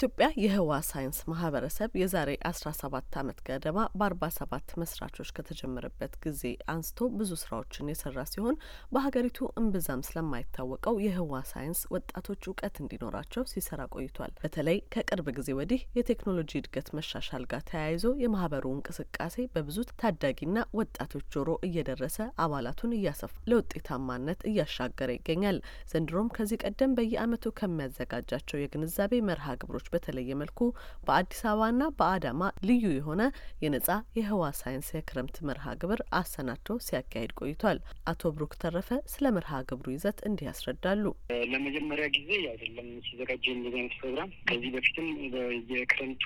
የኢትዮጵያ የህዋ ሳይንስ ማህበረሰብ የዛሬ አስራ ሰባት አመት ገደማ በአርባ ሰባት መስራቾች ከተጀመረበት ጊዜ አንስቶ ብዙ ስራዎችን የሰራ ሲሆን በሀገሪቱ እምብዛም ስለማይታወቀው የህዋ ሳይንስ ወጣቶች እውቀት እንዲኖራቸው ሲሰራ ቆይቷል። በተለይ ከቅርብ ጊዜ ወዲህ የቴክኖሎጂ እድገት መሻሻል ጋር ተያይዞ የማህበሩ እንቅስቃሴ በብዙ ታዳጊና ወጣቶች ጆሮ እየደረሰ አባላቱን እያሰፋ ለውጤታማነት እያሻገረ ይገኛል። ዘንድሮም ከዚህ ቀደም በየአመቱ ከሚያዘጋጃቸው የግንዛቤ መርሃ ግብሮች በተለየ መልኩ በአዲስ አበባና በአዳማ ልዩ የሆነ የነጻ የህዋ ሳይንስ የክረምት መርሃ ግብር አሰናድቶ ሲያካሂድ ቆይቷል። አቶ ብሩክ ተረፈ ስለ መርሃ ግብሩ ይዘት እንዲህ ያስረዳሉ። ለመጀመሪያ ጊዜ አይደለም ሲዘጋጀ እንደዚህ ፕሮግራም ከዚህ በፊትም የክረምቱ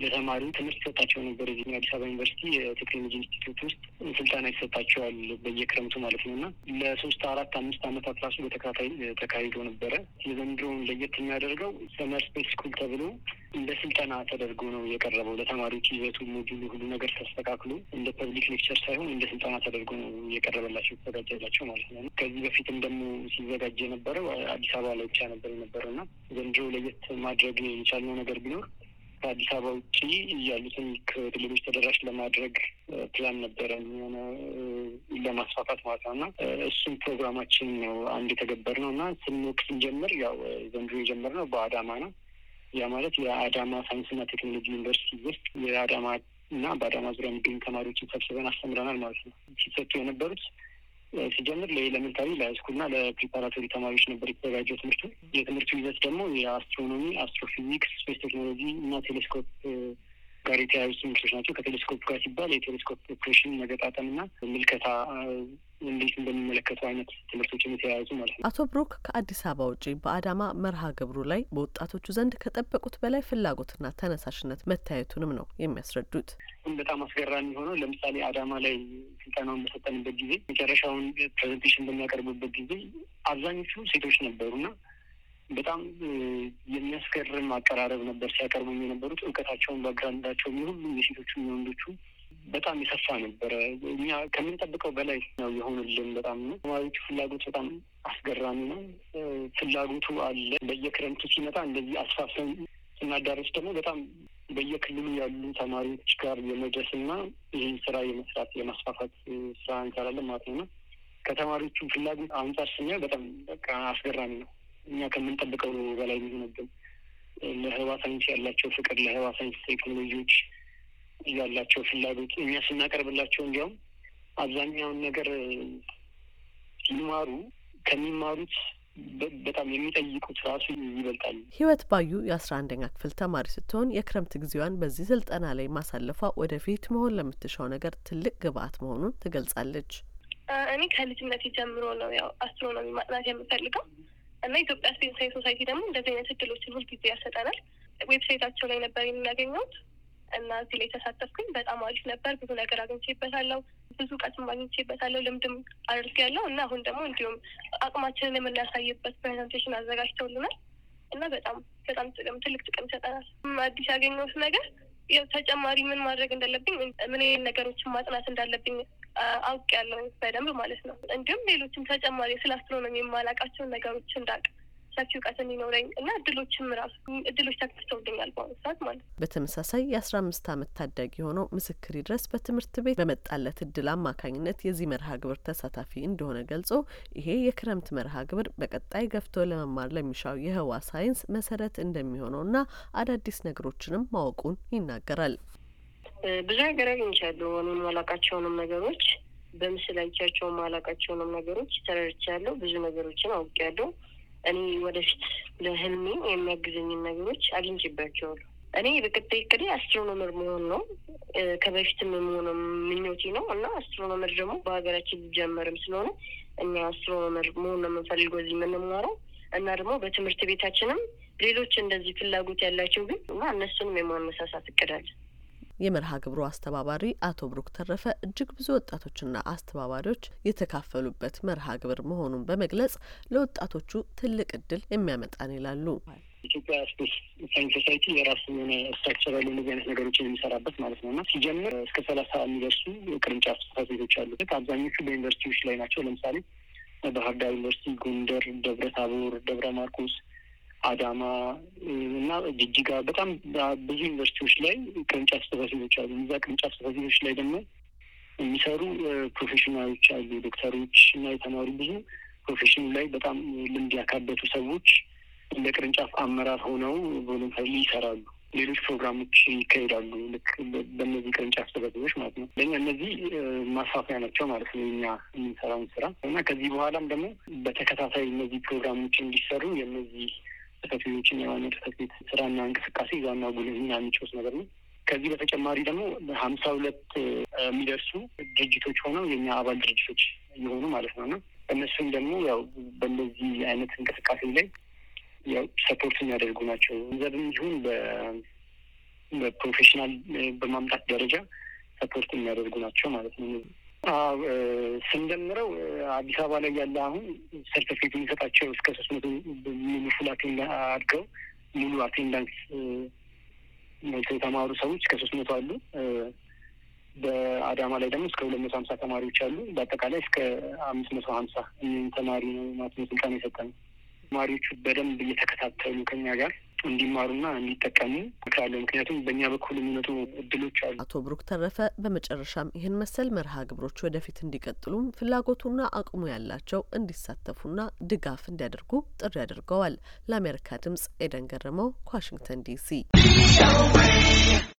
ለተማሪው ትምህርት ይሰጣቸው ነበር። እዚህ አዲስ አበባ ዩኒቨርሲቲ የቴክኖሎጂ ኢንስቲትዩት ውስጥ ስልጠና ይሰጣቸዋል በየክረምቱ ማለት ነው እና ለሶስት አራት አምስት ዓመታት ራሱ በተከታታይ ተካሂዶ ነበረ። የዘንድሮውን ለየት የሚያደርገው summer space school ተብሎ እንደ ስልጠና ተደርጎ ነው የቀረበው ለተማሪዎች ይዘቱ፣ ሞጁሉ፣ ሁሉ ነገር ተስተካክሎ እንደ public lecture ሳይሆን እንደ ስልጠና ተደርጎ ነው የቀረበላቸው የተዘጋጀላቸው ማለት ነው። ከዚህ በፊትም ደግሞ ሲዘጋጅ የነበረው አዲስ አበባ ላይ ብቻ ነበር የነበረው እና ዘንድሮ ለየት ማድረግ የቻልነው ነገር ቢኖር ከአዲስ አበባ ውጭ ያሉትን ክልሎች ተደራሽ ለማድረግ ፕላን ነበረ የሆነ ለማስፋፋት ማለት ነው እና እሱም ፕሮግራማችን ነው አንዱ የተገበርነው እና ስንወቅ ስንጀምር ያው ዘንድሮ የጀመርነው በአዳማ ነው። ያ ማለት የአዳማ ሳይንስና ቴክኖሎጂ ዩኒቨርሲቲ ውስጥ የአዳማ እና በአዳማ ዙሪያ የሚገኙ ተማሪዎችን ሰብስበን አስተምረናል ማለት ነው። ሲሰጡ የነበሩት ሲጀምር ለኤሌመንታሪ ለሃይስኩልና ለፕሪፓራቶሪ ተማሪዎች ነበር የተዘጋጀው ትምህርቱ። የትምህርቱ ይዘት ደግሞ የ astronomy፣ astrophysics፣ space technology እና ቴሌስኮፕ ጋር የተያያዙ ትምህርቶች ናቸው። ከቴሌስኮፕ ጋር ሲባል የቴሌስኮፕ ኦፕሬሽን መገጣጠም እና ምልከታ እንዴት እንደሚመለከቱ አይነት ትምህርቶችን የተያያዙ ማለት ነው። አቶ ብሩክ ከአዲስ አበባ ውጪ በአዳማ መርሃ ግብሩ ላይ በወጣቶቹ ዘንድ ከጠበቁት በላይ ፍላጎትና ተነሳሽነት መታየቱንም ነው የሚያስረዱት። በጣም አስገራሚ ሆነው ለምሳሌ አዳማ ላይ ስልጠናውን በሰጠንበት ጊዜ መጨረሻውን presentation በሚያቀርቡበት ጊዜ አብዛኞቹ ሴቶች ነበሩና በጣም የሚያስገርም አቀራረብ ነበር ሲያቀርቡ የነበሩት። እውቀታቸውን background ኣቸው የሁሉም የሴቶቹ የወንዶቹ በጣም የሰፋ ነበረ። እኛ ከምንጠብቀው በላይ ነው የሆኑልን። በጣም ነው ተማሪዎቹ ፍላጎት በጣም አስገራሚ ነው። ፍላጎቱ አለ። በየክረምቱ ሲመጣ እንደዚህ አስፋፍተን ስናዳረስ ደግሞ በጣም በየክልሉ ያሉ ተማሪዎች ጋር የመድረስና ይህን ስራ የመስራት የማስፋፋት ስራ እንሰራለን ማለት ነው። ከተማሪዎቹ ፍላጎት አንጻር ስናየው በጣም በቃ አስገራሚ ነው። እኛ ከምንጠብቀው በላይ የሚሆንብን ለህዋ ሳይንስ ያላቸው ፍቅር፣ ለህዋ ሳይንስ ቴክኖሎጂዎች ያላቸው ፍላጎት እኛ ስናቀርብላቸው እንዲያውም አብዛኛውን ነገር ሲማሩ ከሚማሩት በጣም የሚጠይቁት ራሱ ይበልጣሉ። ህይወት ባዩ የአስራ አንደኛ ክፍል ተማሪ ስትሆን የክረምት ጊዜዋን በዚህ ስልጠና ላይ ማሳለፏ ወደፊት መሆን ለምትሻው ነገር ትልቅ ግብአት መሆኑን ትገልጻለች። እኔ ከልጅነት ጀምሮ ነው ያው astronomy ማጥናት የምፈልገው እና ኢትዮጵያ ሳይንስ ሶሳይቲ ደግሞ እንደዚህ አይነት እድሎችን ሁልጊዜ ያሰጠናል። website ኣቸው ላይ ነበር የምናገኘውት እና እዚህ ላይ ተሳተፍኩኝ። በጣም አሪፍ ነበር። ብዙ ነገር አግኝቼበታለሁ። ብዙ እውቀትም አግኝቼበታለሁ። ልምድም አድርጌያለሁ እና አሁን ደግሞ እንዲሁም አቅማችንን የምናሳይበት presentation አዘጋጅተውልናል እና በጣም በጣም ጥቅም ትልቅ ጥቅም ይሰጠናል። አዲስ ያገኘሁት ነገር ተጨማሪ ምን ማድረግ እንዳለብኝ ምን ነገሮችን ማጥናት እንዳለብኝ አውቄያለሁ በደንብ ማለት ነው። እንዲሁም ሌሎችም ተጨማሪ ስለ አስትሮኖሚ የማላውቃቸውን ነገሮች እንዳውቅ ሰፊ እውቀት እንዲኖረኝ እና እድሎችም ራሱ እድሎች ተከፍተውልኛል በአሁኑ ሰዓት ማለት ነው። በተመሳሳይ የአስራ አምስት አመት ታዳጊ የሆነው ምስክር ድረስ በትምህርት ቤት በመጣለት እድል አማካኝነት የዚህ መርሃ ግብር ተሳታፊ እንደሆነ ገልጾ ይሄ የክረምት መርሃ ግብር በቀጣይ ገፍቶ ለመማር ለሚሻው የህዋ ሳይንስ መሰረት እንደሚሆነው እና አዳዲስ ነገሮችንም ማወቁን ይናገራል። ብዙ ነገር አግኝቻለሁ። እኔ የማላውቃቸውንም ነገሮች በምስል አይቻቸው የማላውቃቸውንም ነገሮች ተረድቻለሁ። ብዙ ነገሮችን አውቄያለሁ። እኔ ወደፊት ለህልሜ የሚያግዘኝን ነገሮች አግኝቼባቸዋለሁ። እኔ በቀጣይ እቅዴ አስትሮኖመር መሆን ነው። ከበፊትም የመሆነ ምኞቴ ነው እና አስትሮኖመር ደግሞ በሀገራችን ሊጀመርም ስለሆነ እኛ አስትሮኖመር መሆን ነው የምንፈልገው እዚህ የምንማረው እና ደግሞ በትምህርት ቤታችንም ሌሎች እንደዚህ ፍላጎት ያላቸው ግን እና እነሱንም የማነሳሳት እቅዳለን። የመርሃ ግብሩ አስተባባሪ አቶ ብሩክ ተረፈ እጅግ ብዙ ወጣቶችና አስተባባሪዎች የተካፈሉበት መርሃ ግብር መሆኑን በመግለጽ ለወጣቶቹ ትልቅ እድል የሚያመጣን ይላሉ። ኢትዮጵያ ስፔስ ሳይንስ ሶሳይቲ የራሱ የሆነ structure እንደዚህ አይነት ነገሮችን የሚሰራበት ማለት ነው እና ሲጀምር እስከ ሰላሳ የሚደርሱ ቅርንጫፍ ጽሕፈት ቤቶች አሉት። አብዛኞቹ በዩኒቨርሲቲዎች ላይ ናቸው። ለምሳሌ ባህር ዳር ዩኒቨርሲቲ፣ ጎንደር፣ ደብረ ታቦር፣ ደብረ ማርቆስ፣ አዳማ እና ጅጅጋ በጣም ብዙ ዩኒቨርሲቲዎች ላይ ቅርንጫፍ ጽሕፈት ቤቶች አሉ። እዛ ቅርንጫፍ ጽሕፈት ቤቶች ላይ ደግሞ የሚሰሩ professional ኦች አሉ። ዶክተሮች እና የተማሩ ብዙ profession ኡ ላይ በጣም ልምድ ያካበቱ ሰዎች እንደ ቅርንጫፍ አመራር ሆነው voluntary ይሰራሉ። ሌሎች ፕሮግራሞች ይካሄዳሉ። ልክ በእነዚህ ቅርንጫፍ ጽሕፈት ማለት ነው። ለእኛ እነዚህ ማስፋፊያ ናቸው ማለት ነው እኛ የምንሰራውን ስራ እና ከዚህ በኋላም ደግሞ በተከታታይ እነዚህ ፕሮግራሞች እንዲሰሩ የእነዚህ ጽሕፈት ቤቶችን ጽሕፈት ቤት ስራና እንቅስቃሴ ዋና ጉልህ ሚና የሚጫወት ነገር ነው። ከዚህ በተጨማሪ ደግሞ ሀምሳ ሁለት የሚደርሱ ድርጅቶች ሆነው የኛ አባል ድርጅቶች የሆኑ ማለት ነው እና እነሱም ደግሞ ያው በእነዚህ አይነት እንቅስቃሴ ላይ ያው ሰፖርት የሚያደርጉ ናቸው። ገንዘብም ይሁን በ professional በማምጣት ደረጃ support የሚያደርጉ ናቸው ማለት ነው። ስንደምረው አዲስ አበባ ላይ ያለ አሁን ሰርተፊኬት የሚሰጣቸው እስከ ሶስት መቶ ሙሉ attend አድርገው ሙሉ attendance ሞልተው የተማሩ ሰዎች እስከ ሶስት መቶ አሉ። በአዳማ ላይ ደግሞ እስከ ሁለት መቶ ሀምሳ ተማሪዎች አሉ። በአጠቃላይ እስከ አምስት መቶ ሀምሳ ተማሪ ነው ማለት ነው ስልጠና የሰጠ ነው። ተማሪዎቹ በደንብ እየተከታተሉ ከኛ ጋር እንዲማሩና እንዲጠቀሙ እመክራለሁ። ምክንያቱም በእኛ በኩል የሚመጡ እድሎች አሉ። አቶ ብሩክ ተረፈ በመጨረሻም ይህን መሰል መርሃ ግብሮች ወደፊት እንዲቀጥሉም ፍላጎቱና አቅሙ ያላቸው እንዲሳተፉና ድጋፍ እንዲያደርጉ ጥሪ አድርገዋል። ለአሜሪካ ድምጽ ኤደን ገረመው ከዋሽንግተን ዲሲ